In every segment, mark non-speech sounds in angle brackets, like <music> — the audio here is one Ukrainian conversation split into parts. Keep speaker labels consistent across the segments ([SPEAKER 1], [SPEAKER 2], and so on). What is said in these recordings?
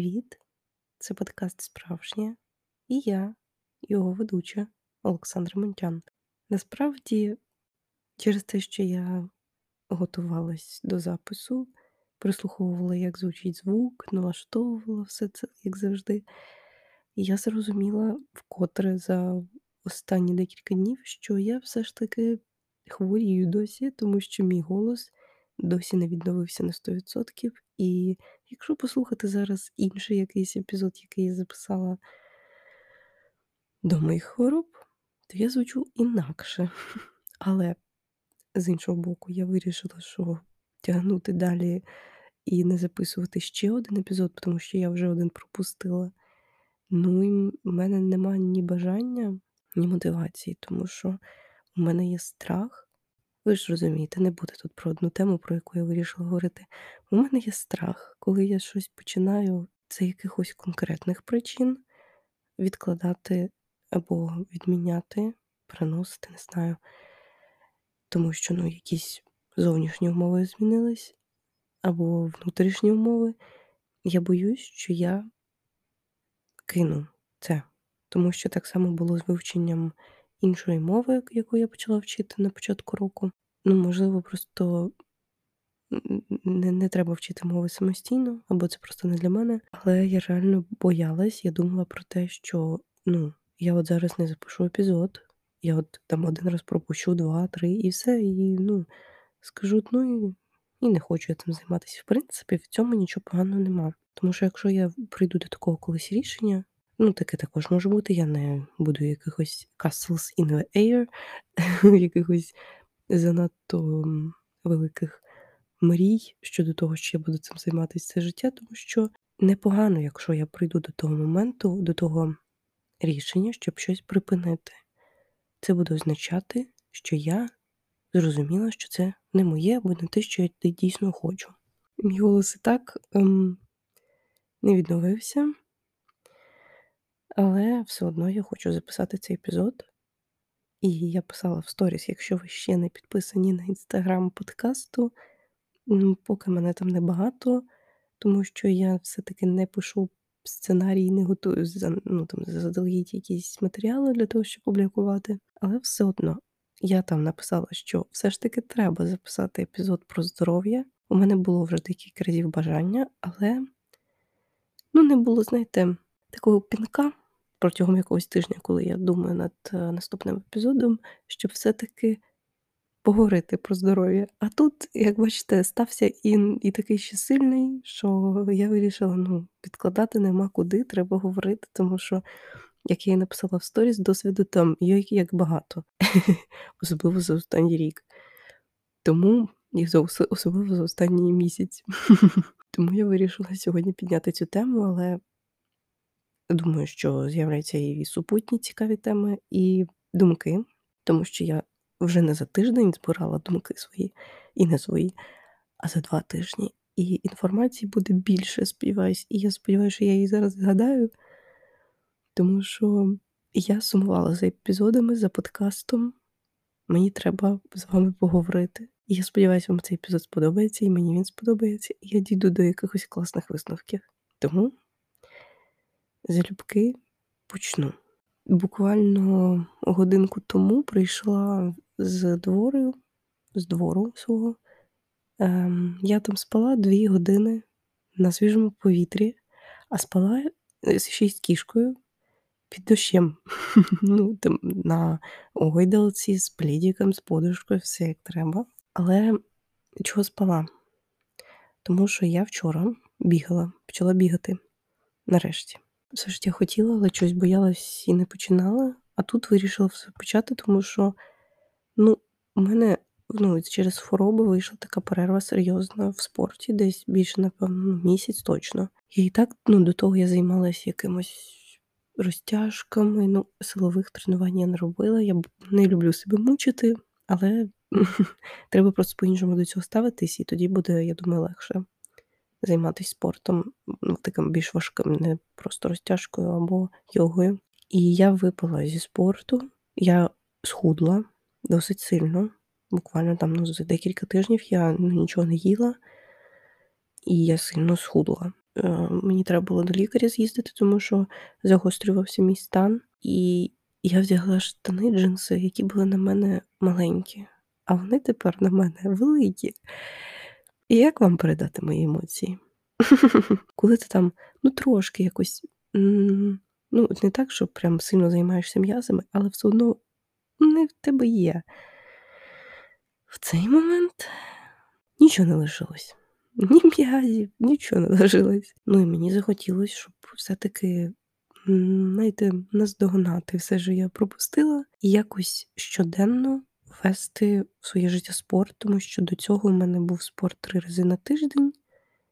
[SPEAKER 1] привіт! Це подкаст Справжнє і я, його ведуча Олександра Монтян. Насправді, через те, що я готувалась до запису, прислуховувала, як звучить звук, налаштовувала все це, як завжди, я зрозуміла вкотре за останні декілька днів, що я все ж таки хворію досі, тому що мій голос досі не відновився на 100%. І якщо послухати зараз інший якийсь епізод, який я записала до моїх хвороб, то я звучу інакше. <laughs> Але з іншого боку, я вирішила, що тягнути далі і не записувати ще один епізод, тому що я вже один пропустила. Ну і в мене немає ні бажання, ні мотивації, тому що у мене є страх. Ви ж розумієте, не буде тут про одну тему, про яку я вирішила говорити. У мене є страх, коли я щось починаю з якихось конкретних причин відкладати або відміняти, переносити, не знаю. Тому що ну, якісь зовнішні умови змінились, або внутрішні умови. Я боюсь, що я кину це. Тому що так само було з вивченням іншої мови, яку я почала вчити на початку року. Ну, можливо, просто не не треба вчити мови самостійно, або це просто не для мене. Але я реально боялась, я думала про те, що ну, я от зараз не запишу епізод, я от там один раз пропущу, два, три, і все, і ну, скажу, ну і, і не хочу я цим займатися. В принципі, в цьому нічого поганого нема. Тому що якщо я прийду до такого колись рішення, ну таке також може бути, я не буду якихось castles in the air, <laughs> якихось занадто великих мрій щодо того, що я буду цим займатися все життя, тому що непогано, якщо я прийду до того моменту, до того рішення, щоб щось припинити. Це буде означати, що я зрозуміла, що це не моє або не те, що я дійсно хочу. Мій голос і так ем, не відновився, але все одно я хочу записати цей епізод. І я писала в сторіс, якщо ви ще не підписані на інстаграм подкасту, поки мене там небагато, тому що я все-таки не пишу сценарій, не готую ну, там, заздалегідь якісь матеріали для того, щоб публікувати. Але все одно я там написала, що все ж таки треба записати епізод про здоров'я. У мене було вже декілька разів бажання, але ну, не було, знаєте, такого пінка протягом якогось тижня, коли я думаю над е, наступним епізодом, щоб все-таки поговорити про здоров'я. А тут, як бачите, стався і і такий ще сильний, що я вирішила ну, підкладати нема куди, треба говорити, тому що, як я і написала в сторіс, досвіду там є як багато, <laughs> особливо за останній рік. Тому і за особливо за останній місяць. <laughs> Тому я вирішила сьогодні підняти цю тему, але думаю, що з'являються і супутні цікаві теми, і думки, тому що я вже не за тиждень збирала думки свої і не свої, а за два тижні. І інформації буде більше, сподіваюсь. І я сподіваюся, що я її зараз згадаю, тому що я сумувала за епізодами, за подкастом. Мені треба з вами поговорити. І я сподіваюся, вам цей епізод сподобається, і мені він сподобається, і я дійду до якихось класних висновків. Тому залюбки почну. Буквально годинку тому прийшла з двору, з двору свого. Ем, Я там спала дві години на свіжому повітрі, а спала е, ще й з кішкою під дощем. <laughs> ну, там На гойдалці з плідіком, з подушкою, все як треба. Але чого спала? Тому що я вчора бігала, почала бігати нарешті. Все ж я хотіла, але щось боялась і не починала. А тут вирішила все почати, тому що ну, у мене ну, через хвороби вийшла така перерва серйозна в спорті, десь більше, напевно, місяць точно. І так ну, до того я займалася якимось розтяжками, ну, силових тренувань я не робила. Я не люблю себе мучити, але <laughs> треба просто по-іншому до цього ставитись, і тоді буде, я думаю, легше займатися спортом, ну, таким більш важким, не просто розтяжкою або йогою. І я випала зі спорту, я схудла досить сильно. Буквально там ну, за декілька тижнів я ну, нічого не їла, і я сильно схудла. е, мені треба було до лікаря з'їздити, тому що загострювався мій стан. І я вдягла штани, джинси, які були на мене маленькі, а вони тепер на мене великі. І як вам передати мої емоції? <laughs> Коли ти там, ну, трошки якось, ну, не так, що прям сильно займаєшся м'язами, але все одно не в тебе є. В цей момент нічого не лишилось. Ні м'язів, нічого не лишилось. Ну і мені захотілося, щоб все-таки, знаєте, наздогнати все, що я пропустила, і якось щоденно вести в своє життя спорт, тому що до цього в мене був спорт три рази на тиждень,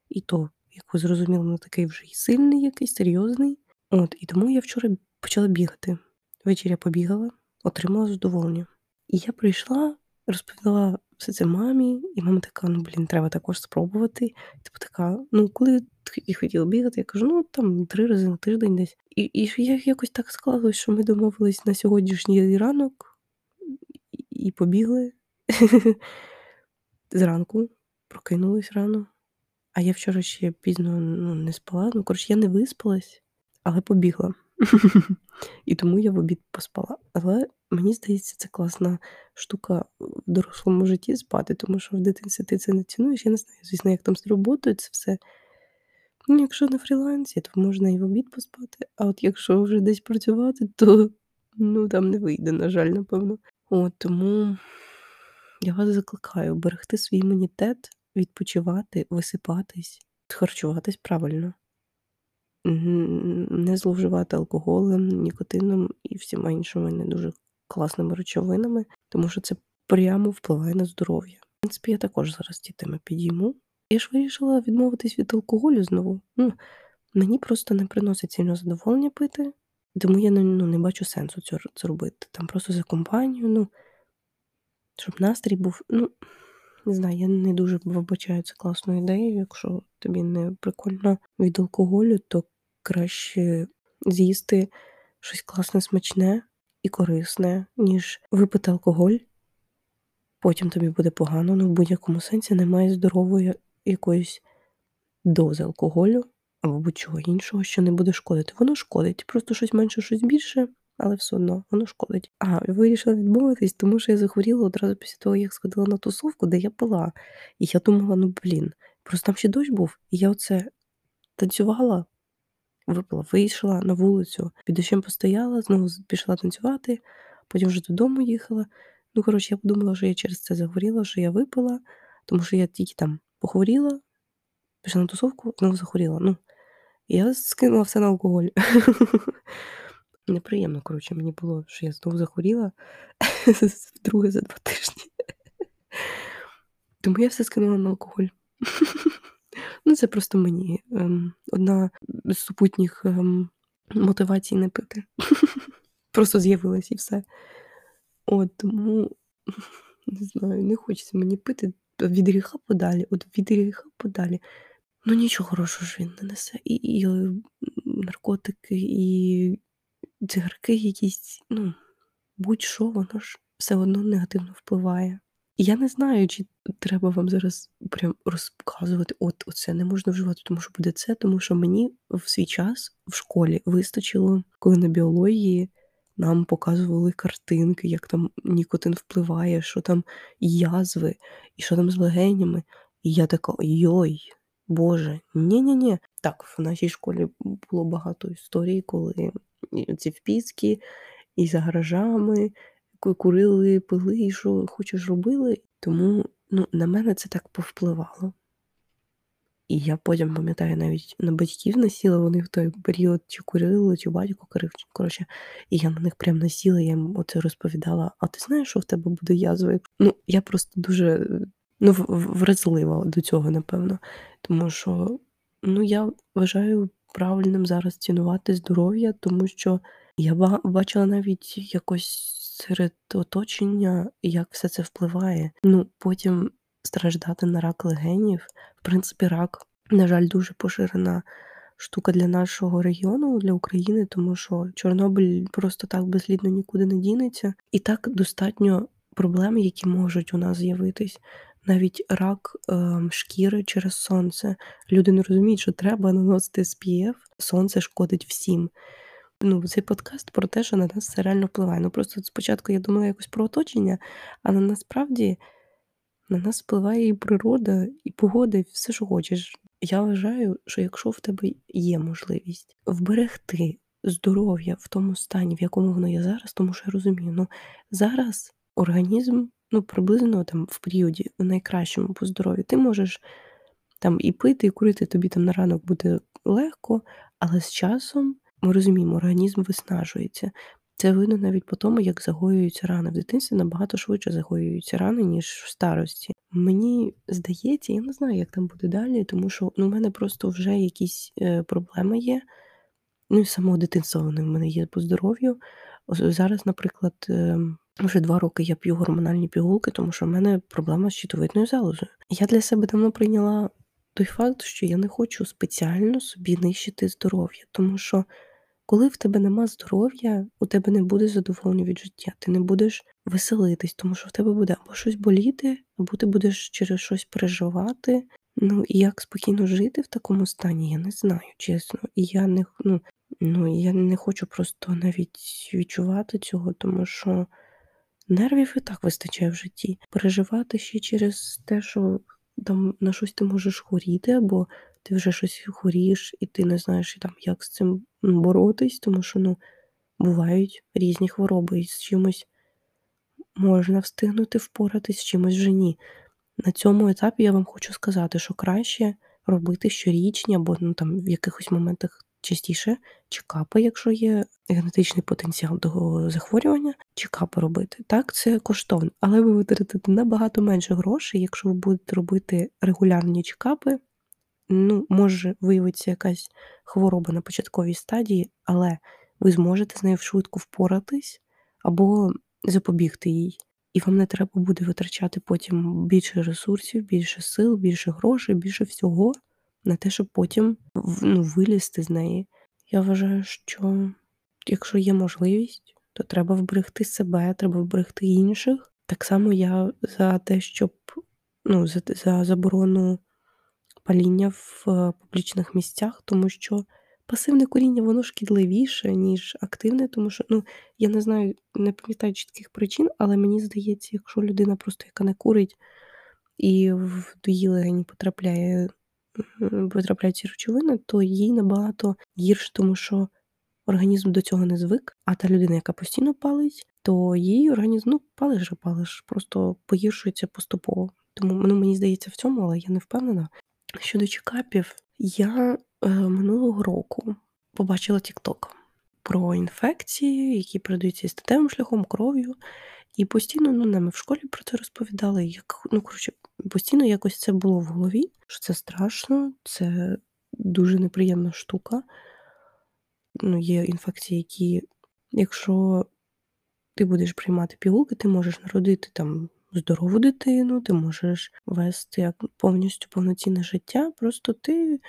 [SPEAKER 1] і то, як ви зрозуміли, не такий вже й сильний, якийсь серйозний. От, і тому я вчора почала бігати. Ввечері я побігала, отримала задоволення. І я прийшла, розповідала все це мамі, і мама така: ну блін, треба також спробувати. Типу така, ну коли ти хотіла бігати, я кажу, ну там три рази на тиждень десь. І і я якось так склалось, що ми домовились на сьогоднішній ранок і побігли зранку, прокинулись рано. А я вчора ще пізно ну, не спала. Ну, коротше, я не виспалась, але побігла. <laughs> І тому я в обід поспала. Але мені здається, це класна штука в дорослому житті спати, тому що в дитинстві ти це не цінуєш. Я не знаю, звісно, як там з роботою це все. Ну, Якщо на фрілансі, то можна і в обід поспати. А от якщо вже десь працювати, то ну, там не вийде, на жаль, напевно. От Тому я вас закликаю берегти свій імунітет, відпочивати, висипатись, харчуватись правильно не зловживати алкоголем, нікотином і всіма іншими не дуже класними речовинами, тому що це прямо впливає на здоров'я. В принципі, я також зараз ті теми підійму. Я ж вирішила відмовитись від алкоголю знову. Ну, Мені просто не приносить сильно задоволення пити, тому я ну, не бачу сенсу цього це робити. Там просто за компанію, ну, щоб настрій був. ну, Не знаю, я не дуже вибачаю це класною ідеєю. Якщо тобі не прикольно від алкоголю, то краще з'їсти щось класне, смачне і корисне, ніж випити алкоголь. Потім тобі буде погано, ну в будь-якому сенсі немає здорової якоїсь дози алкоголю або будь-чого іншого, що не буде шкодити. Воно шкодить, просто щось менше, щось більше, але все одно воно шкодить. А вирішила відмовитись, тому що я захворіла одразу після того, як сходила на тусовку, де я пила. І я думала, ну блін, просто там ще дощ був, і я оце танцювала випила, вийшла на вулицю, під дощем постояла, знову пішла танцювати, потім вже додому їхала. Ну, коротше, я подумала, що я через це захворіла, що я випила, тому що я тільки там похворіла, пішла на тусовку, знову захворіла. Ну, я скинула все на алкоголь. <laughs> Неприємно, коротше, мені було, що я знову захворіла <laughs> вдруге за два тижні. Тому я все скинула на алкоголь. <laughs> Ну, це просто мені ем, одна з супутніх ем, мотивацій не пити. Просто з'явилась і все. От тому не знаю, не хочеться мені пити від гріха подалі, от від гріха подалі. Ну нічого хорошого ж він не несе. І, і наркотики, і цигарки якісь, ну, будь-що, воно ж все одно негативно впливає. Я не знаю, чи треба вам зараз прям розказувати, от оце не можна вживати, тому що буде це, тому що мені в свій час в школі вистачило, коли на біології нам показували картинки, як там нікотин впливає, що там язви, і що там з легенями. І я така: йой, Боже, ні-ні-ні. Так, в нашій школі було багато історій, коли ці впіски і за гаражами курили, пили і що хочеш робили. Тому ну, на мене це так повпливало. І я потім пам'ятаю, навіть на батьків насіла, вони в той період чи курили, чи батько курив, коротше, і я на них прям насіла, я їм оце розповідала. А ти знаєш, що в тебе буде язва? Ну, я просто дуже ну, вразлива до цього, напевно. Тому що ну, я вважаю правильним зараз цінувати здоров'я, тому що я бачила навіть якось серед оточення, як все це впливає. Ну, потім страждати на рак легенів. В принципі, рак, на жаль, дуже поширена штука для нашого регіону, для України, тому що Чорнобиль просто так безслідно нікуди не дінеться. І так достатньо проблем, які можуть у нас з'явитись. Навіть рак, ем, шкіри через сонце. Люди не розуміють, що треба наносити SPF, сонце шкодить всім. Ну, цей подкаст про те, що на нас це реально впливає. Ну, просто спочатку я думала якось про оточення, але насправді на нас впливає і природа, і погода, і все, що хочеш. Я вважаю, що якщо в тебе є можливість вберегти здоров'я в тому стані, в якому воно є зараз, тому що я розумію, ну зараз організм ну, приблизно там в періоді в найкращому по здоров'ю, ти можеш там і пити, і курити тобі там на ранок буде легко, але з часом ми розуміємо, організм виснажується. Це видно навіть по тому, як загоюються рани. В дитинстві набагато швидше загоюються рани, ніж в старості. Мені здається, я не знаю, як там буде далі, тому що ну, в мене просто вже якісь е, проблеми є. Ну і самого дитинства вони в мене є по здоров'ю. Зараз, наприклад, е, вже два роки я п'ю гормональні пігулки, тому що в мене проблема з щитовидною залозою. Я для себе давно прийняла той факт, що я не хочу спеціально собі нищити здоров'я, тому що коли в тебе нема здоров'я, у тебе не буде задоволення від життя, ти не будеш веселитись, тому що в тебе буде або щось боліти, або ти будеш через щось переживати. Ну і як спокійно жити в такому стані, я не знаю, чесно. І я не ну, ну, я не хочу просто навіть відчувати цього, тому що нервів і так вистачає в житті. Переживати ще через те, що там на щось ти можеш хворіти, або ти вже щось хворієш, і ти не знаєш, там, як з цим боротись, тому що ну, бувають різні хвороби, і з чимось можна встигнути впоратись, з чимось вже ні. На цьому етапі я вам хочу сказати, що краще робити щорічні, або ну, там, в якихось моментах частіше чекапи, якщо є генетичний потенціал до захворювання, чекапи робити. Так, це коштовно, але ви витратите набагато менше грошей, якщо ви будете робити регулярні чекапи. Ну, може виявитися якась хвороба на початковій стадії, але ви зможете з нею швидко впоратись або запобігти їй. І вам не треба буде витрачати потім більше ресурсів, більше сил, більше грошей, більше всього на те, щоб потім ну, вилізти з неї. Я вважаю, що якщо є можливість, то треба вберегти себе, треба вберегти інших. Так само я за те, щоб ну, за, за заборону паління в е, публічних місцях, тому що пасивне куріння воно шкідливіше, ніж активне, тому що ну, я не знаю, не пам'ятаю чітких причин, але мені здається, якщо людина просто яка не курить і в легені потрапляє потрапляють речовини, то їй набагато гірше, тому що організм до цього не звик, а та людина, яка постійно палить, то її організм, ну, палиш палиш, просто погіршується поступово. Тому ну, мені здається в цьому, але я не впевнена. Щодо чекапів, я е, минулого року побачила TikTok про інфекції, які передаються статевим шляхом, кров'ю. І постійно ну, нам в школі про це розповідали. Як, ну, коротше, Постійно якось це було в голові, що це страшно, це дуже неприємна штука. Ну, Є інфекції, які, якщо ти будеш приймати пігулки, ти можеш народити там здорову дитину, ти можеш вести як повністю повноцінне життя. Просто ти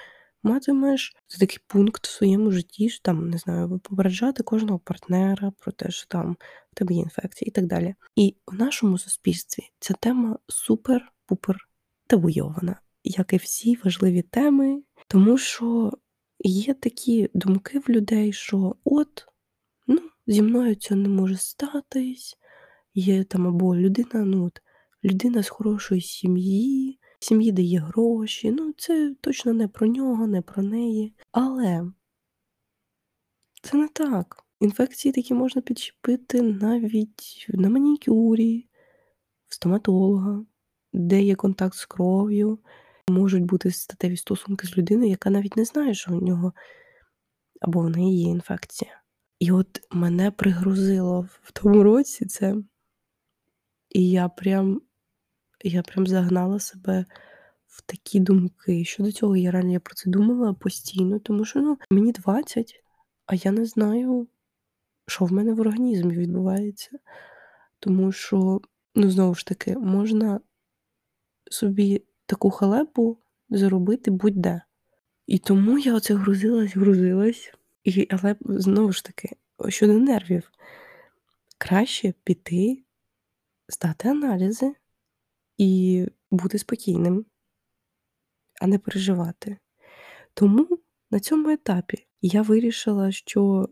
[SPEAKER 1] матимеш такий пункт в своєму житті, що там, не знаю, попереджати кожного партнера про те, що там в тебе є інфекції і так далі. І в нашому суспільстві ця тема супер-пупер табуйована, як і всі важливі теми, тому що є такі думки в людей, що от, ну, зі мною це не може статись, є там або людина, ну от, людина з хорошої сім'ї сім'ї дає гроші. Ну, це точно не про нього, не про неї. Але це не так. Інфекції такі можна підчепити навіть на манікюрі, в стоматолога, де є контакт з кров'ю. Можуть бути статеві стосунки з людиною, яка навіть не знає, що у нього або в неї є інфекція. І от мене пригрузило в тому році це, і я прям я прям загнала себе в такі думки. Щодо цього я реально про це думала постійно, тому що ну, мені 20, а я не знаю, що в мене в організмі відбувається. Тому що, ну, знову ж таки, можна собі таку халепу заробити будь-де. І тому я оце грузилась, грузилась. І, Але знову ж таки, щодо нервів, краще піти, здати аналізи, і бути спокійним, а не переживати. Тому на цьому етапі я вирішила, що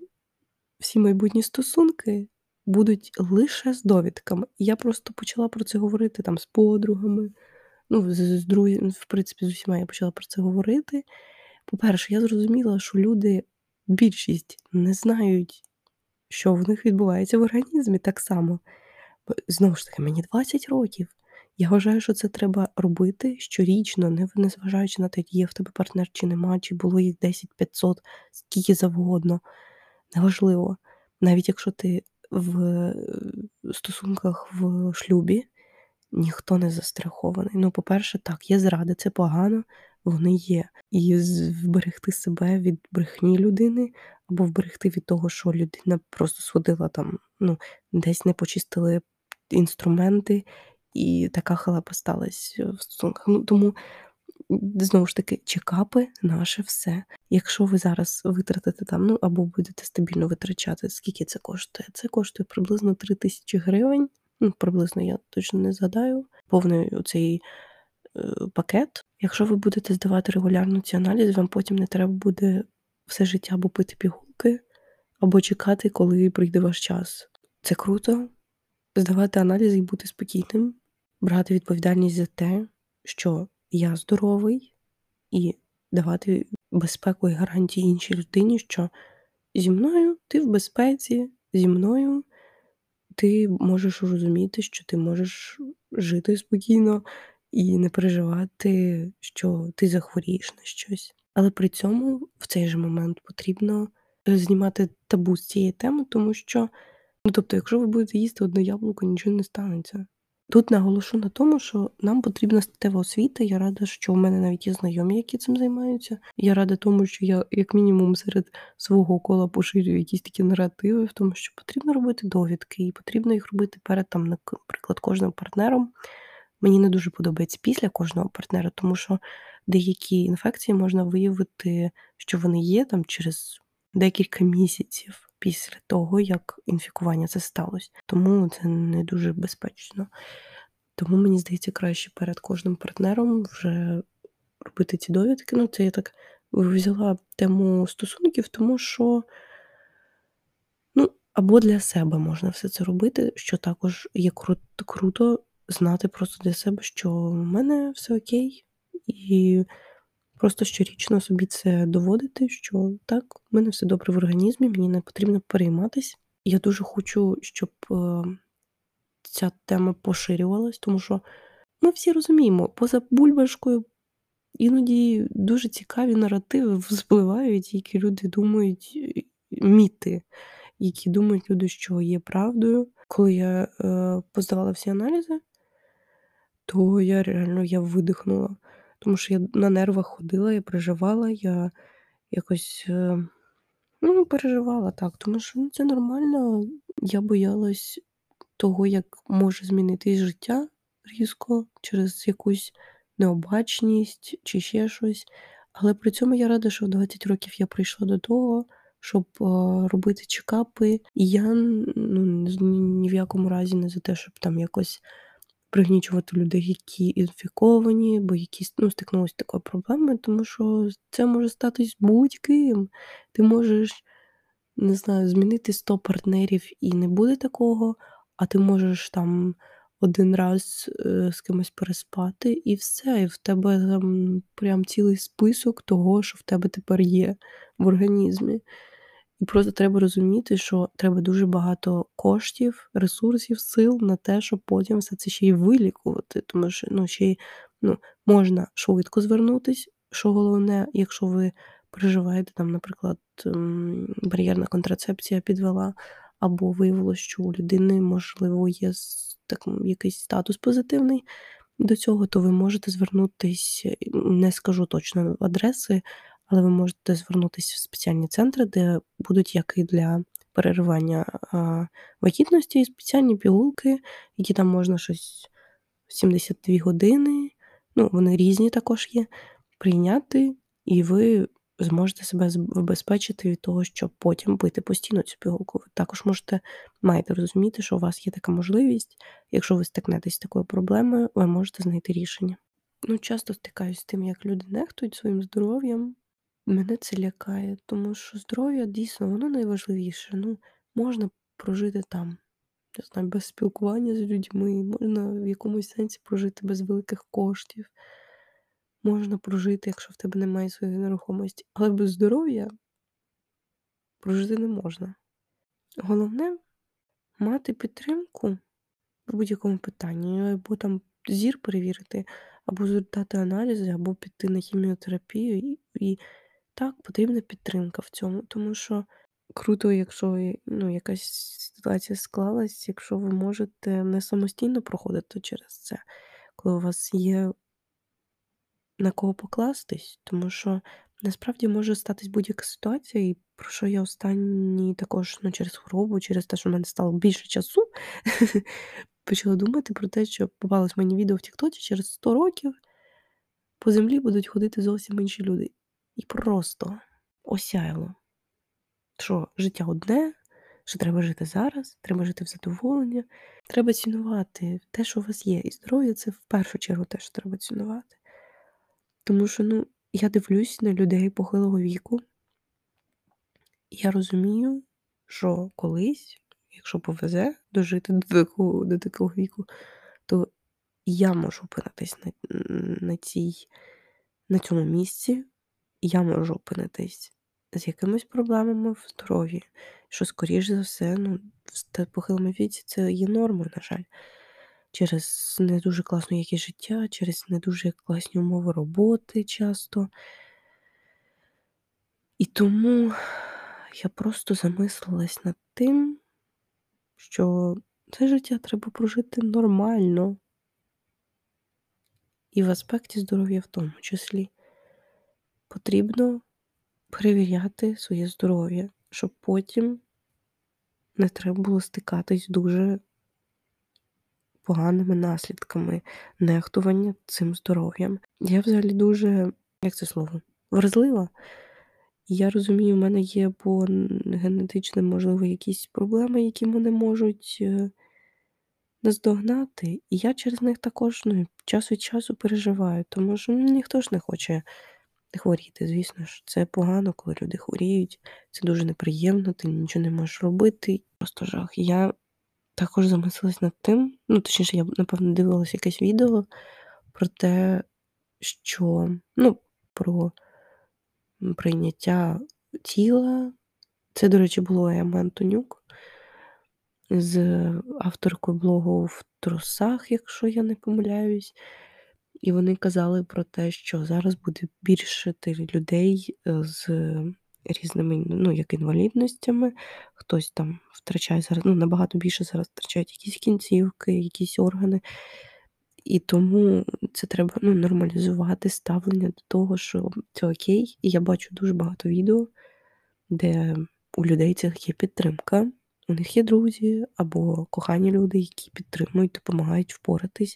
[SPEAKER 1] всі майбутні стосунки будуть лише з довідками. Я просто почала про це говорити там з подругами, ну, з друзі в принципі, з усіма я почала про це говорити. По-перше, я зрозуміла, що люди, більшість не знають, що в них відбувається в організмі так само. Знову ж таки, мені 20 років. Я вважаю, що це треба робити щорічно, не незважаючи на те, є в тебе партнер чи нема, чи було їх 10, 500, скільки завгодно. Неважливо. Навіть якщо ти в е, стосунках в шлюбі, ніхто не застрахований. Ну, по-перше, так, є зради, це погано, вони є. І вберегти себе від брехні людини, або вберегти від того, що людина просто сходила там, ну, десь не почистили інструменти, і така халепа сталася в стосунках. Ну, тому знову ж таки, чекапи наше все. Якщо ви зараз витратите там, ну або будете стабільно витрачати, скільки це коштує? Це коштує приблизно 3 тисячі гривень. Ну, приблизно я точно не згадаю. Повний оцей е, пакет. Якщо ви будете здавати регулярно ці аналізи, вам потім не треба буде все життя або пити пігулки, або чекати, коли прийде ваш час. Це круто. Здавати аналізи і бути спокійним, брати відповідальність за те, що я здоровий, і давати безпеку і гарантії іншій людині, що зі мною ти в безпеці, зі мною ти можеш розуміти, що ти можеш жити спокійно і не переживати, що ти захворієш на щось. Але при цьому в цей же момент потрібно знімати табу з цієї теми, тому що, ну тобто, якщо ви будете їсти одне яблуко, нічого не станеться. Тут наголошу на тому, що нам потрібна статева освіта. Я рада, що в мене навіть є знайомі, які цим займаються. Я рада тому, що я, як мінімум, серед свого кола поширюю якісь такі наративи, в тому, що потрібно робити довідки, і потрібно їх робити перед там, наприклад, кожним партнером. Мені не дуже подобається після кожного партнера, тому що деякі інфекції можна виявити, що вони є там через декілька місяців після того, як інфікування це сталося. Тому це не дуже безпечно. Тому мені здається, краще перед кожним партнером вже робити ці довідки. Ну, це я так взяла тему стосунків, тому що, ну, або для себе можна все це робити, що також є кру- круто знати просто для себе, що в мене все окей, і Просто щорічно собі це доводити, що так, в мене все добре в організмі, мені не потрібно перейматись. Я дуже хочу, щоб е, ця тема поширювалась, тому що ми всі розуміємо, поза бульбашкою іноді дуже цікаві наративи <laughs> вспливають, які люди думають міти, які думають люди, що є правдою. Коли я е, поздавала всі аналізи, то я реально я видихнула. Тому що я на нервах ходила, я переживала, я якось, е, ну, переживала так, тому що ну, це нормально. Я боялась того, як може змінитись життя різко через якусь необачність чи ще щось. Але при цьому я рада, що в 20 років я прийшла до того, щоб е, робити чекапи. І я ну, ні в якому разі не за те, щоб там якось пригнічувати людей, які інфіковані, бо які ну, стикнулися з такою проблемою, тому що це може статись будь-ким. Ти можеш, не знаю, змінити 100 партнерів і не буде такого, а ти можеш там один раз е, з кимось переспати, і все, і в тебе там прям цілий список того, що в тебе тепер є в організмі. І просто треба розуміти, що треба дуже багато коштів, ресурсів, сил на те, щоб потім все це ще й вилікувати. Тому що ну, ще й ну, можна швидко звернутись, що головне, якщо ви переживаєте, там, наприклад, бар'єрна контрацепція підвела, або виявилося, що у людини, можливо, є так, якийсь статус позитивний до цього, то ви можете звернутися, не скажу точно адреси, але ви можете звернутися в спеціальні центри, де будуть як і для переривання вагітності, спеціальні пігулки, які там можна щось 72 години, ну, вони різні також є, прийняти, і ви зможете себе забезпечити від того, щоб потім пити постійно цю пігулку. Ви також можете маєте розуміти, що у вас є така можливість, якщо ви стикнетесь з такою проблемою, ви можете знайти рішення. Ну, часто стикаюсь з тим, як люди нехтують своїм здоров'ям. Мене це лякає, тому що здоров'я дійсно воно найважливіше. Ну, можна прожити там, не знаю, без спілкування з людьми, можна в якомусь сенсі прожити без великих коштів. Можна прожити, якщо в тебе немає своєї нерухомості, але без здоров'я прожити не можна. Головне мати підтримку в будь-якому питанні, або там зір перевірити, або здати аналізи, або піти на хіміотерапію. І так, потрібна підтримка в цьому, тому що круто, якщо ну, якась ситуація склалась, якщо ви можете не самостійно проходити через це, коли у вас є на кого покластись, тому що насправді може статись будь-яка ситуація, і про що я останній також ну, через хворобу, через те, що в мене стало більше часу, <laughs> почала думати про те, що попалось мені відео в Тіктоці через 100 років по землі будуть ходити зовсім інші люди. І просто осяяло, що життя одне, що треба жити зараз, треба жити в задоволення, треба цінувати те, що у вас є. І здоров'я це в першу чергу те, що треба цінувати. Тому що, ну, я дивлюсь на людей похилого віку, і я розумію, що колись, якщо повезе дожити до такого до такого віку, то я можу опинитись на на, цій, на цьому місці, я можу опинитись з якимись проблемами в здоров'ї, що, скоріш за все, ну, в похилому віці це є нормою, на жаль через не дуже класну якість життя, через не дуже класні умови роботи часто. І тому я просто замислилась над тим, що це життя треба прожити нормально. І в аспекті здоров'я в тому числі потрібно перевіряти своє здоров'я, щоб потім не треба було стикатись дуже поганими наслідками нехтування цим здоров'ям. Я взагалі дуже, як це слово, вразлива. Я розумію, в мене є по генетичним, можливо, якісь проблеми, які мене можуть е, наздогнати. І я через них також ну, час від часу переживаю, тому що ну, ніхто ж не хоче хворіти. Звісно ж, це погано, коли люди хворіють. Це дуже неприємно, ти нічого не можеш робити. Просто жах. Я також замислилась над тим, ну, точніше, я, напевно, дивилася якесь відео про те, що ну, про прийняття тіла. Це, до речі, було Ема Антонюк з авторкою блогу в трусах, якщо я не помиляюсь. І вони казали про те, що зараз буде більше людей е, з різними ну, як інвалідностями. Хтось там втрачає зараз, ну, набагато більше зараз втрачають якісь кінцівки, якісь органи. І тому це треба ну, нормалізувати ставлення до того, що це окей. І я бачу дуже багато відео, де у людей цих є підтримка. У них є друзі або кохані люди, які підтримують, допомагають впоратись,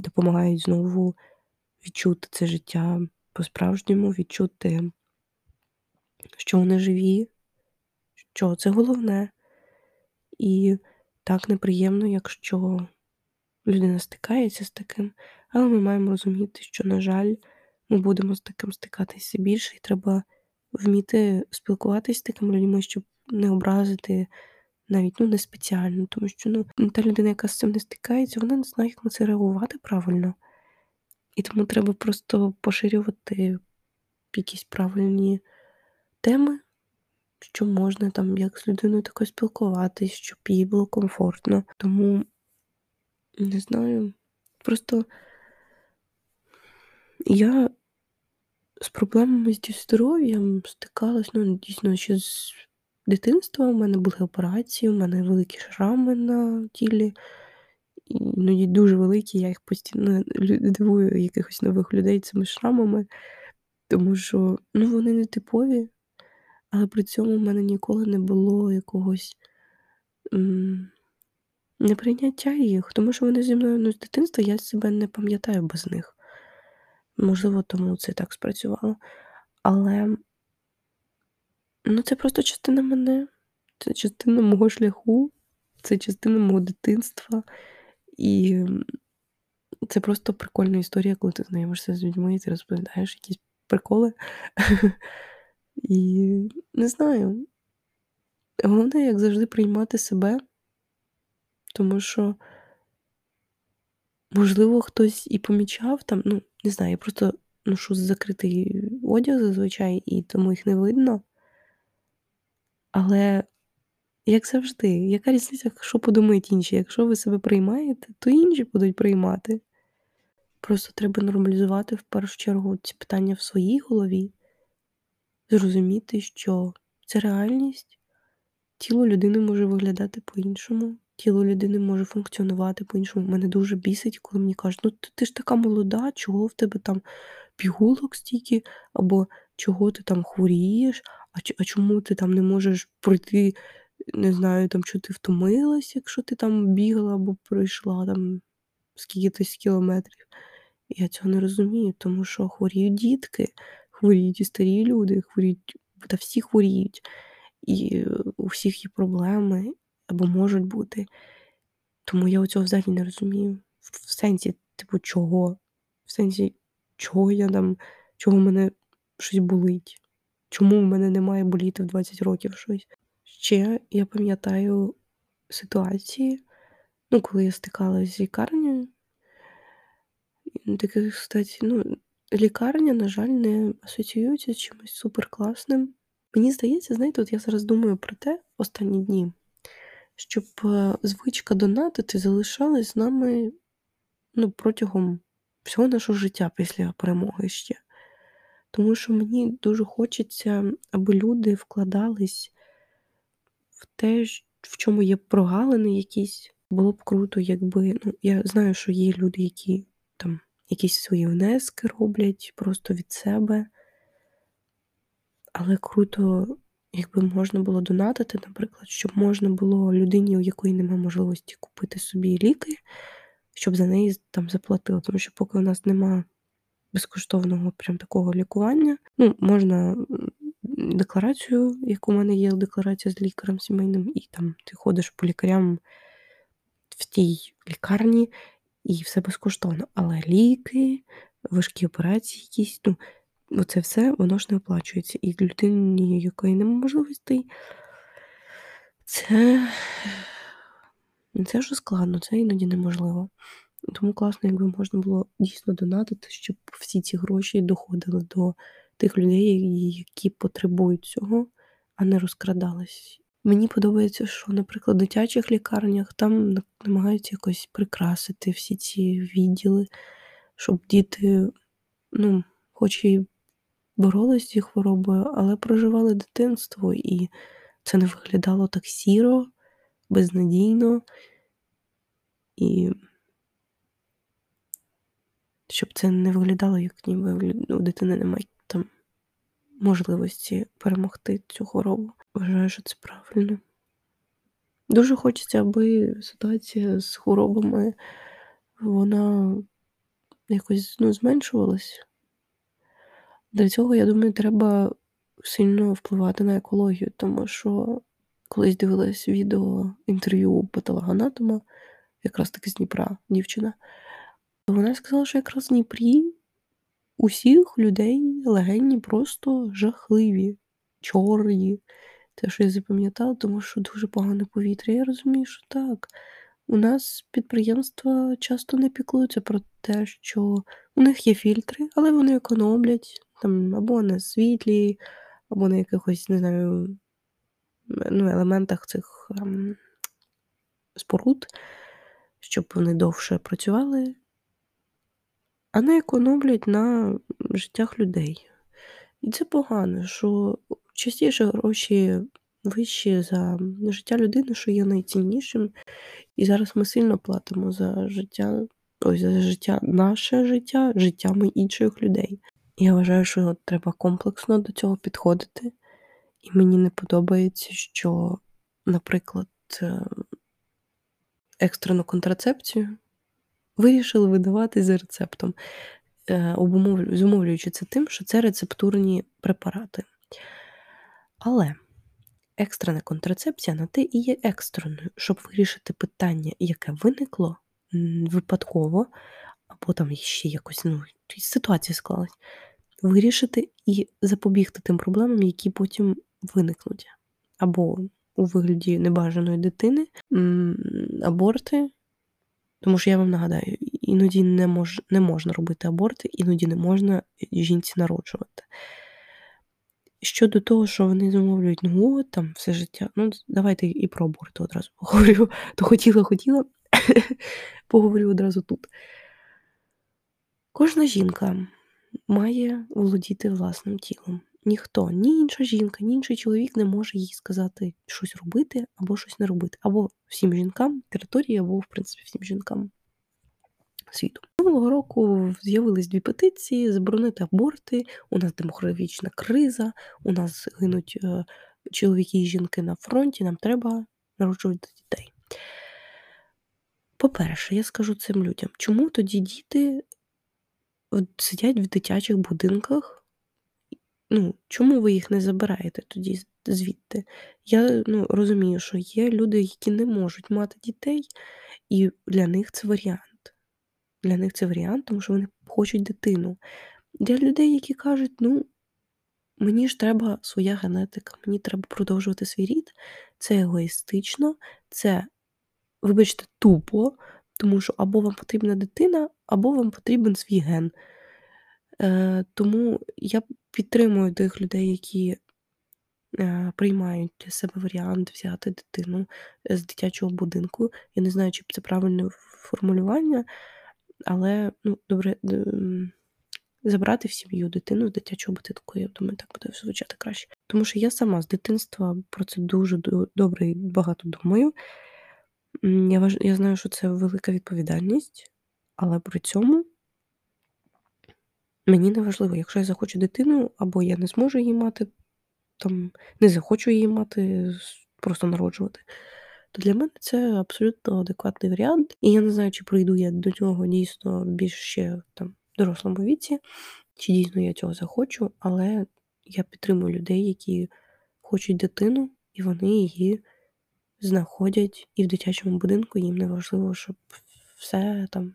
[SPEAKER 1] допомагають знову відчути це життя по-справжньому, відчути що вони живі, що це головне. І так неприємно, якщо людина стикається з таким, але ми маємо розуміти, що, на жаль, ми будемо з таким стикатися більше, і треба вміти спілкуватися з такими людьми, щоб не образити навіть ну, не спеціально, тому що ну, та людина, яка з цим не стикається, вона не знає, як на це реагувати правильно. І тому треба просто поширювати якісь правильні теми, що можна там як з людиною такою спілкуватись, щоб їй було комфортно. Тому не знаю, просто я з проблемами зі здоров'ям стикалась, ну, дійсно, ще з дитинства. У мене були операції, у мене великі шрами на тілі. Іноді дуже великі, я їх постійно дивую якихось нових людей цими шрамами, тому що ну, вони не типові. Але при цьому в мене ніколи не було якогось м, неприйняття їх, тому що вони зі мною ну, з дитинства я себе не пам'ятаю без них. Можливо, тому це так спрацювало. Але Ну, це просто частина мене, це частина мого шляху, це частина мого дитинства. І, це просто прикольна історія, коли ти знайомишся з людьми, і ти розповідаєш якісь приколи. <laughs> І не знаю. Головне, як завжди, приймати себе. Тому що можливо, хтось і помічав там, ну, не знаю, я просто ношу закритий одяг зазвичай, і тому їх не видно. Але, як завжди, яка різниця, що подумають інші? Якщо ви себе приймаєте, то інші будуть приймати. Просто треба нормалізувати в першу чергу ці питання в своїй голові. Зрозуміти, що це реальність. Тіло людини може виглядати по-іншому, тіло людини може функціонувати по-іншому. Мене дуже бісить, коли мені кажуть: "Ну, ти ж така молода, чого в тебе там пігулок стільки?" Або "Чого ти там хворієш? А а чому ти там не можеш пройти, не знаю, там, чого ти втомилась, якщо ти там бігала або пройшла там скільки-то кілометрів?" Я цього не розумію, тому що хворіють дітки, хворіють і старі люди, хворіють та всі хворіють. І у всіх є проблеми або можуть бути. Тому я оцього взагалі не розумію. В сенсі, типу, чого? В сенсі, чого я там, чого в мене щось болить? Чому в мене не має боліти в 20 років щось? Ще я пам'ятаю ситуації, ну, коли я стикалась з лікарнею. Таке, кстати, ну, лікарня, на жаль, не асоціюється з чимось суперкласним. Мені здається, знаєте, от я зараз думаю про те останні дні, щоб звичка донатити залишалась з нами, ну, протягом всього нашого життя після перемоги ще. Тому що мені дуже хочеться, аби люди вкладались в те, в чому є прогалини якісь. Було б круто, якби ну, я знаю, що є люди, які там якісь свої внески роблять просто від себе. Але круто, якби можна було донатити, наприклад, щоб можна було людині, у якої нема можливості купити собі ліки, щоб за неї там заплатили. Тому що поки у нас нема безкоштовного прям такого лікування, ну, можна декларацію, як у мене є декларація з лікарем сімейним, і там ти ходиш по лікарям в тій лікарні, і все безкоштовно. Але ліки, важкі операції якісь, ну, оце все воно ж не оплачується. І людині, якої нема можливостей, це це вже складно, це іноді неможливо. Тому класно, якби можна було дійсно донатити, щоб всі ці гроші доходили до тих людей, які потребують цього, а не розкрадались. Мені подобається, що, наприклад, в дитячих лікарнях там намагаються якось прикрасити всі ці відділи, щоб діти, ну, хоч і боролись з цією хворобою, але проживали дитинство, і це не виглядало так сіро, безнадійно. І щоб це не виглядало, як ніби у дитини немає там можливості перемогти цю хворобу. Вважаю, що це правильно. Дуже хочеться, аби ситуація з хворобами вона якось ну, зменшувалась. Для цього, я думаю, треба сильно впливати на екологію, тому що колись дивилась відео інтерв'ю патологоанатома, якраз таки з Дніпра дівчина. Вона сказала, що якраз в Дніпрі усіх людей легені просто жахливі, чорні. Те, що я запам'ятала, тому що дуже погане повітря. Я розумію, що так. У нас підприємства часто не піклуються про те, що у них є фільтри, але вони економлять там або на світлі, або на якихось, не знаю, ну, елементах цих ем, споруд, щоб вони довше працювали, а не економлять на життях людей. І це погано, що частіше гроші вищі за життя людини, що є найціннішим. І зараз ми сильно платимо за життя, ось за життя, наше життя, життями інших людей. Я вважаю, що треба комплексно до цього підходити. І мені не подобається, що, наприклад, е, екстрену контрацепцію вирішили видавати за рецептом, е, зумовлюючи це тим, що це рецептурні препарати. Але екстрена контрацепція на те і є екстреною, щоб вирішити питання, яке виникло випадково, або там ще якось ну, ситуація склалась, вирішити і запобігти тим проблемам, які потім виникнуть. Або у вигляді небажаної дитини, аборти. Тому що я вам нагадаю, іноді не мож, не можна робити аборти, іноді не можна жінці народжувати. Щодо того, що вони замовлюють, ну от там все життя. Ну, давайте і про аборти одразу поговорю. <laughs> То хотіла, хотіла, <laughs> поговорю одразу тут. Кожна жінка має володіти власним тілом. Ніхто, ні інша жінка, ні інший чоловік не може їй сказати щось робити або щось не робити. Або всім жінкам території, або, в принципі, всім жінкам світу. Минулого року з'явились дві петиції: заборонити аборти. У нас демографічна криза, у нас гинуть е, чоловіки і жінки на фронті. Нам треба народжувати дітей. По-перше, я скажу цим людям, чому тоді діти сидять в дитячих будинках? Ну, чому ви їх не забираєте тоді звідти? Я ну, розумію, що є люди, які не можуть мати дітей, і для них це варіант. Для них це варіант, тому що вони хочуть дитину. Для людей, які кажуть, ну, мені ж треба своя генетика, мені треба продовжувати свій рід, це егоїстично, це, вибачте, тупо, тому що або вам потрібна дитина, або вам потрібен свій ген. Е, Тому я підтримую тих людей, які е, приймають для себе варіант взяти дитину з дитячого будинку. Я не знаю, чи це правильне формулювання. Але ну, добре забрати в сім'ю дитину з дитячого будинку, я думаю, так буде звучати краще. Тому що я сама з дитинства про це дуже добре і багато думаю. Я важ... я знаю, що це велика відповідальність, але при цьому мені не важливо, якщо я захочу дитину, або я не зможу її мати, там не захочу її мати, просто народжувати то для мене це абсолютно адекватний варіант. І я не знаю, чи прийду я до нього дійсно більш ще там дорослому віці, чи дійсно я цього захочу, але я підтримую людей, які хочуть дитину, і вони її знаходять і в дитячому будинку їм не важливо, щоб все там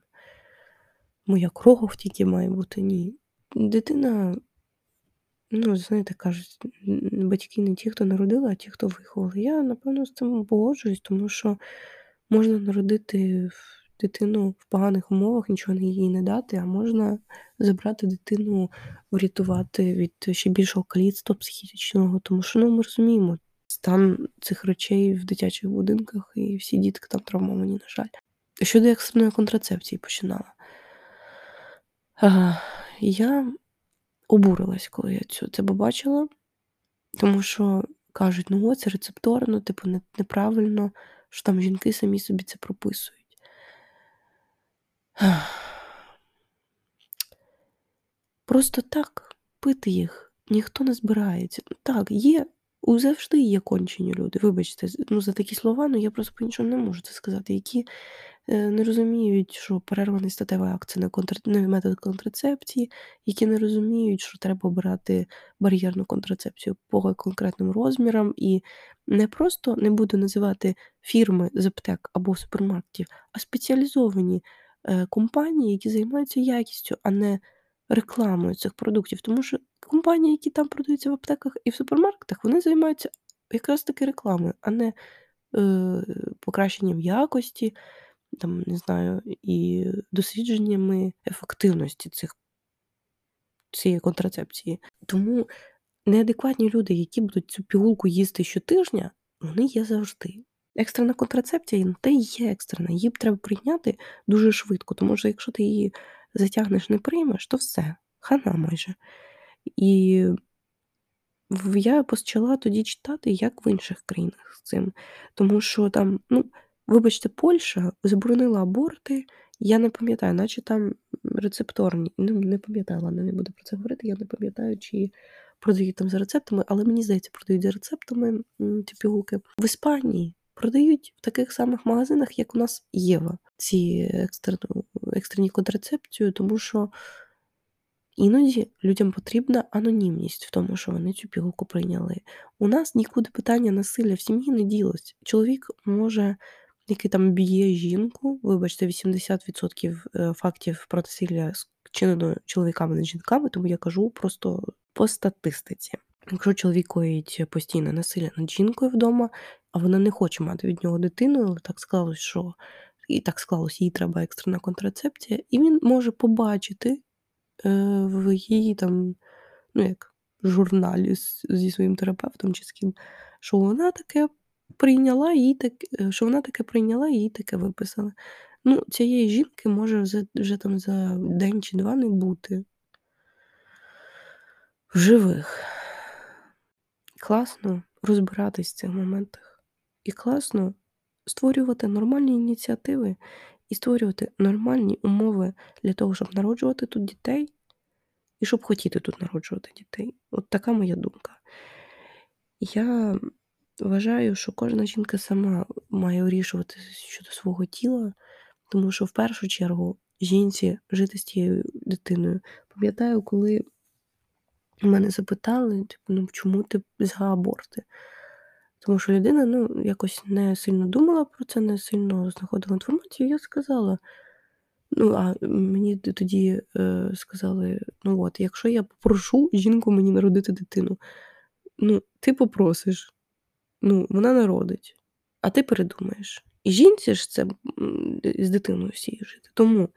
[SPEAKER 1] моя кров тільки має бути. Ні. Дитина Ну, знаєте, кажуть, батьки не ті, хто народили, а ті, хто виховали. Я, напевно, з цим погоджуюсь, тому що можна народити дитину в поганих умовах, нічого їй не дати, а можна забрати дитину, врятувати від ще більшого каліцтва психічного, тому що ну, ми розуміємо стан цих речей в дитячих будинках, і всі дітки там травмовані, на жаль. Щодо екстреної контрацепції починала. Я обурилась, коли я цю це побачила, тому що кажуть, ну це рецепторно, типу, не, неправильно, що там жінки самі собі це прописують. Просто так пити їх ніхто не збирається. Так, є, завжди є кончені люди. Вибачте, ну за такі слова, ну я просто по іншому не можу це сказати, які Е, не розуміють, що перерваний статевий акт це не, контр... не метод контрацепції, які не розуміють, що треба обирати бар'єрну контрацепцію по конкретним розмірам, і не просто не буду називати фірми з аптек або супермаркетів, а спеціалізовані е, компанії, які займаються якістю, а не рекламою цих продуктів. Тому що компанії, які там продаються в аптеках і в супермаркетах, вони займаються якраз таки рекламою, а не е, покращенням якості там, не знаю, і дослідженнями ефективності цих цієї контрацепції. Тому неадекватні люди, які будуть цю пігулку їсти щотижня, вони є завжди. Екстрена контрацепція та й є екстрена, її треба прийняти дуже швидко, тому що якщо ти її затягнеш, не приймеш, то все, хана майже. І я почала тоді читати, як в інших країнах з цим. Тому що там, ну, Вибачте, Польща заборонила аборти. Я не пам'ятаю, наче там рецепторні. Ну, не пам'ятаю, ладно, не буду про це говорити. Я не пам'ятаю, чи продають там за рецептами, але мені здається, продають за рецептами ці пігулки. В Іспанії продають в таких самих магазинах, як у нас Єва, ці екстрені контрацепцію, тому що Іноді людям потрібна анонімність в тому, що вони цю пігулку прийняли. У нас нікуди питання насилля в сім'ї не ділось. Чоловік може, який там б'є жінку, вибачте, 80% е, фактів про насилля вчинено чоловіками над жінками, тому я кажу просто по статистиці. Якщо чоловік коїть постійне насилля над жінкою вдома, а вона не хоче мати від нього дитину, але так склалось, що і так склалось, їй треба екстрена контрацепція, і він може побачити е, в її там, ну як журналі зі своїм терапевтом чи з ким, що вона таке прийняла, їй так, е, що вона таке прийняла, їй таке виписали. Ну, цієї жінки може вже, вже там за день чи два не бути в живих. Класно розбиратись в цих моментах. І класно створювати нормальні ініціативи і створювати нормальні умови для того, щоб народжувати тут дітей, і щоб хотіти тут народжувати дітей. От така моя думка. Я вважаю, що кожна жінка сама має вирішувати щодо свого тіла, тому що в першу чергу жінці жити з тією дитиною. Пам'ятаю, коли мене запитали, типу, ну чому ти за аборти? Тому що людина ну, якось не сильно думала про це, не сильно знаходила інформацію. Я сказала. Ну, а мені тоді е, сказали: ну от, якщо я попрошу жінку мені народити дитину, ну, ти попросиш, ну, вона народить, а ти передумаєш. І жінці ж це з дитиною всією жити. Тому,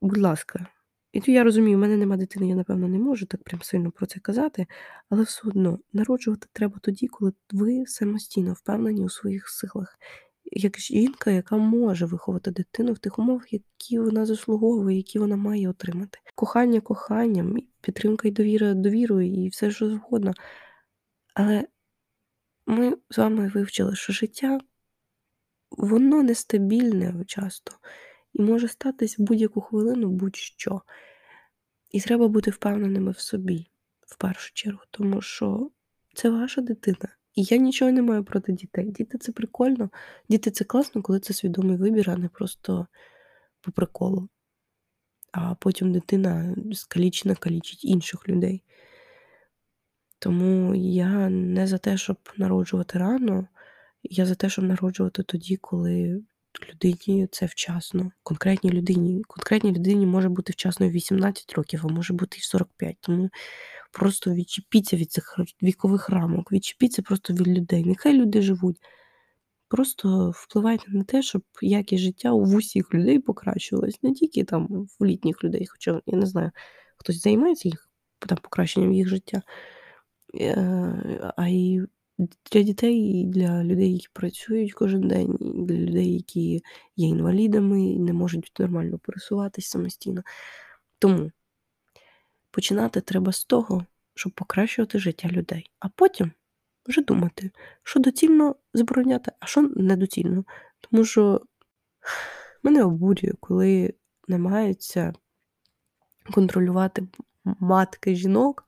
[SPEAKER 1] будь ласка, і то я розумію, в мене нема дитини, я, напевно, не можу так прям сильно про це казати, але все одно народжувати треба тоді, коли ви самостійно впевнені у своїх силах. Як жінка, яка може виховати дитину в тих умовах, які вона заслуговує, які вона має отримати. Кохання коханням, підтримка і довіра довірою, і все що згодно. Але ми з вами вивчили, що життя воно нестабільне часто і може статись в будь-яку хвилину будь-що. І треба бути впевненими в собі, в першу чергу, тому що це ваша дитина. І я нічого не маю проти дітей. Діти це прикольно. Діти це класно, коли це свідомий вибір, а не просто по приколу. А потім дитина скалічна калічить інших людей. Тому я не за те, щоб народжувати рано, я за те, щоб народжувати тоді, коли людині це вчасно. Конкретній людині. Конкретній людині може бути вчасно в 18 років, а може бути і в 45. Тому просто відчепіться від цих вікових рамок, відчепіться просто від людей. Нехай люди живуть. Просто впливайте на те, щоб якість життя у усіх людей покращувалась, не тільки там в літніх людей, хоча я не знаю, хтось займається їх там покращенням їх життя, а й для дітей і для людей, які працюють кожен день, і для людей, які є інвалідами і не можуть нормально пересуватись самостійно. Тому починати треба з того, щоб покращувати життя людей, а потім вже думати, що доцільно забороняти, а що недоцільно. Тому що мене обурює, коли намагаються контролювати матки жінок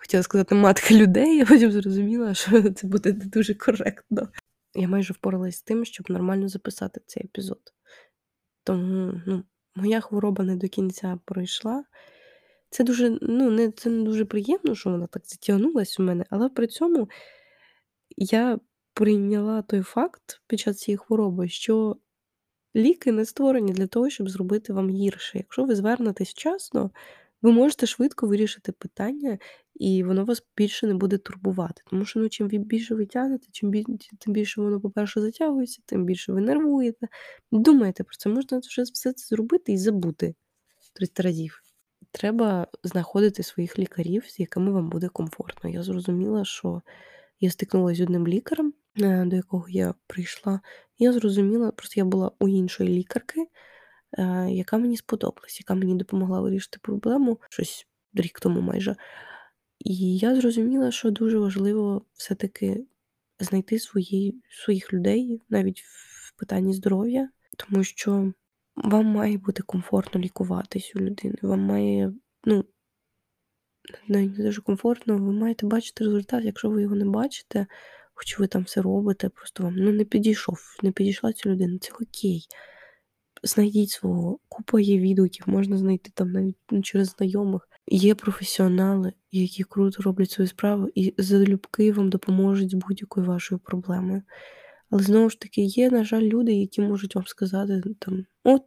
[SPEAKER 1] хотіла сказати матка людей, а потім зрозуміла, що <laughs> це буде не дуже коректно. Я майже впоралась з тим, щоб нормально записати цей епізод. Тому ну, моя хвороба не до кінця пройшла. Це дуже ну, не, це не дуже приємно, що вона так затягнулася у мене, але при цьому я прийняла той факт під час цієї хвороби, що ліки не створені для того, щоб зробити вам гірше. Якщо ви звернетесь вчасно, ви можете швидко вирішити питання, і воно вас більше не буде турбувати. Тому що ну, чим більше ви тягнете, чим більше, тим більше воно, по-перше, затягується, тим більше ви нервуєте. Думайте про це, можна вже все це зробити і забути 300 разів. Треба знаходити своїх лікарів, з якими вам буде комфортно. Я зрозуміла, що я стикнулася з одним лікарем, е, до якого я прийшла. Я зрозуміла, просто я була у іншої лікарки. Яка мені сподобалась, яка мені допомогла вирішити проблему щось рік тому майже. І я зрозуміла, що дуже важливо все-таки знайти свої, своїх людей навіть в питанні здоров'я, тому що вам має бути комфортно лікуватись у людини. Вам має, ну, навіть не дуже комфортно, ви маєте бачити результат, якщо ви його не бачите, хоч ви там все робите, просто вам ну, не підійшов, не підійшла ця людина, це окей знайдіть свого. Купа є відгуків, можна знайти там навіть ну, через знайомих. Є професіонали, які круто роблять свою справу і залюбки вам допоможуть з будь-якою вашою проблемою. Але знову ж таки, є, на жаль, люди, які можуть вам сказати там: "От,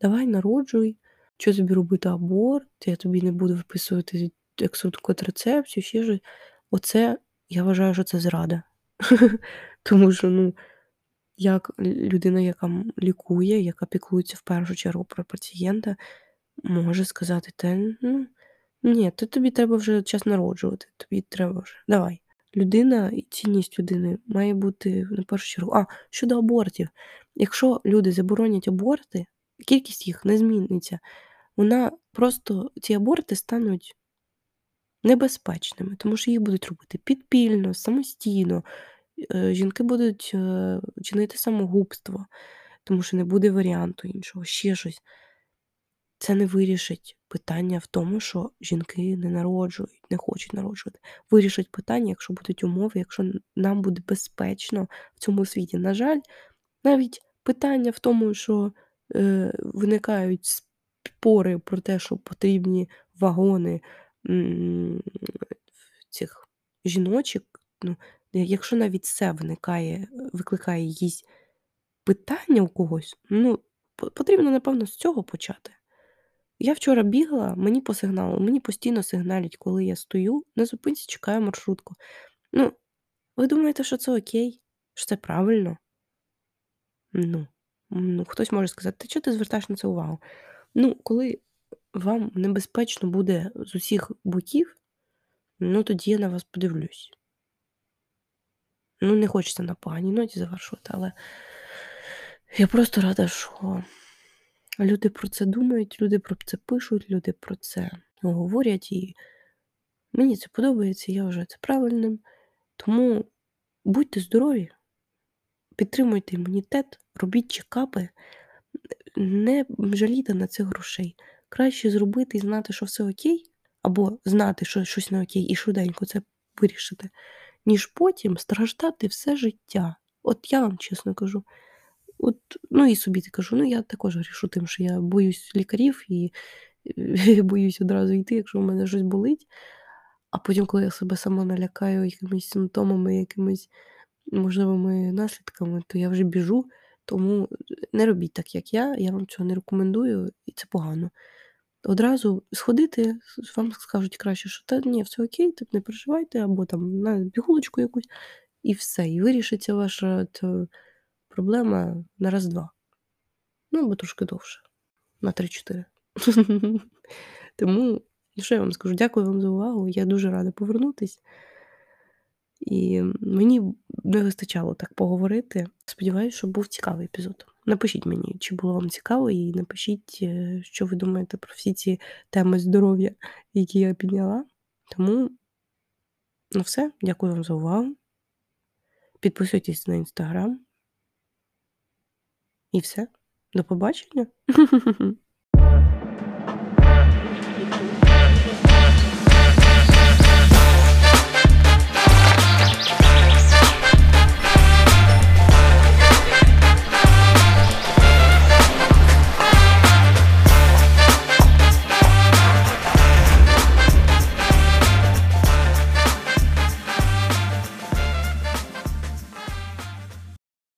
[SPEAKER 1] давай народжуй, чого тобі робити аборт, я тобі не буду виписувати ексу контрацепцію, ще щось". Оце я вважаю, що це зрада. <laughs> Тому що, ну, як людина, яка лікує, яка піклується в першу чергу про пацієнта, може сказати: "Та ну ні, то тобі треба вже час народжувати, тобі треба вже давай". Людина і цінність людини має бути на першу чергу. А, щодо абортів. Якщо люди заборонять аборти, кількість їх не зміниться. Вона просто ці аборти стануть небезпечними, тому що їх будуть робити підпільно, самостійно. Е, жінки будуть, е, чинити самогубство, тому що не буде варіанту іншого, ще щось. Це не вирішить питання в тому, що жінки не народжують, не хочуть народжувати. Вирішить питання, якщо будуть умови, якщо нам буде безпечно в цьому світі. На жаль, навіть питання в тому, що, е, виникають спори про те, що потрібні вагони, м, цих жіночок, ну, якщо навіть це виникає, викликає якісь питання у когось, ну, потрібно, напевно, з цього почати. Я вчора бігала, мені по сигналу, мені постійно сигналять, коли я стою на зупинці, чекаю маршрутку. Ну, ви думаєте, що це окей? Що це правильно? Ну, ну, хтось може сказати: "Та чого ти звертаєш на це увагу?" Ну, коли вам небезпечно буде з усіх боків, ну, тоді я на вас подивлюсь. Ну, не хочеться на поганій ноті завершувати, але я просто рада, що люди про це думають, люди про це пишуть, люди про це говорять, і мені це подобається, я вважаю це правильним. Тому будьте здорові, підтримуйте імунітет, робіть чекапи, не жалійте на це грошей. Краще зробити і знати, що все окей, або знати, що щось не окей, і швиденько це вирішити, ніж потім страждати все життя. От я вам чесно кажу. От, ну і собі кажу, ну я також грішу тим, що я боюсь лікарів і <laughs> боюсь одразу йти, якщо в мене щось болить. А потім, коли я себе сама налякаю якимись симптомами, якимись можливими наслідками, то я вже біжу. Тому не робіть так, як я. Я вам цього не рекомендую, і це погано. Одразу сходити, вам скажуть краще, що та ні, все окей, так не переживайте, або там на пігулочку якусь, і все. І вирішиться ваша та, проблема на раз-два. Ну, або трошки довше, на 3-4. <laughs> Тому, що я вам скажу, дякую вам за увагу. Я дуже рада повернутись. І мені не вистачало так поговорити. Сподіваюся, що був цікавий епізод. Напишіть мені, чи було вам цікаво, і напишіть, е, що ви думаєте про всі ці теми здоров'я, які я підняла. Тому, ну все, дякую вам за увагу. Підписуйтесь на інстаграм. І все. До побачення. <laughs>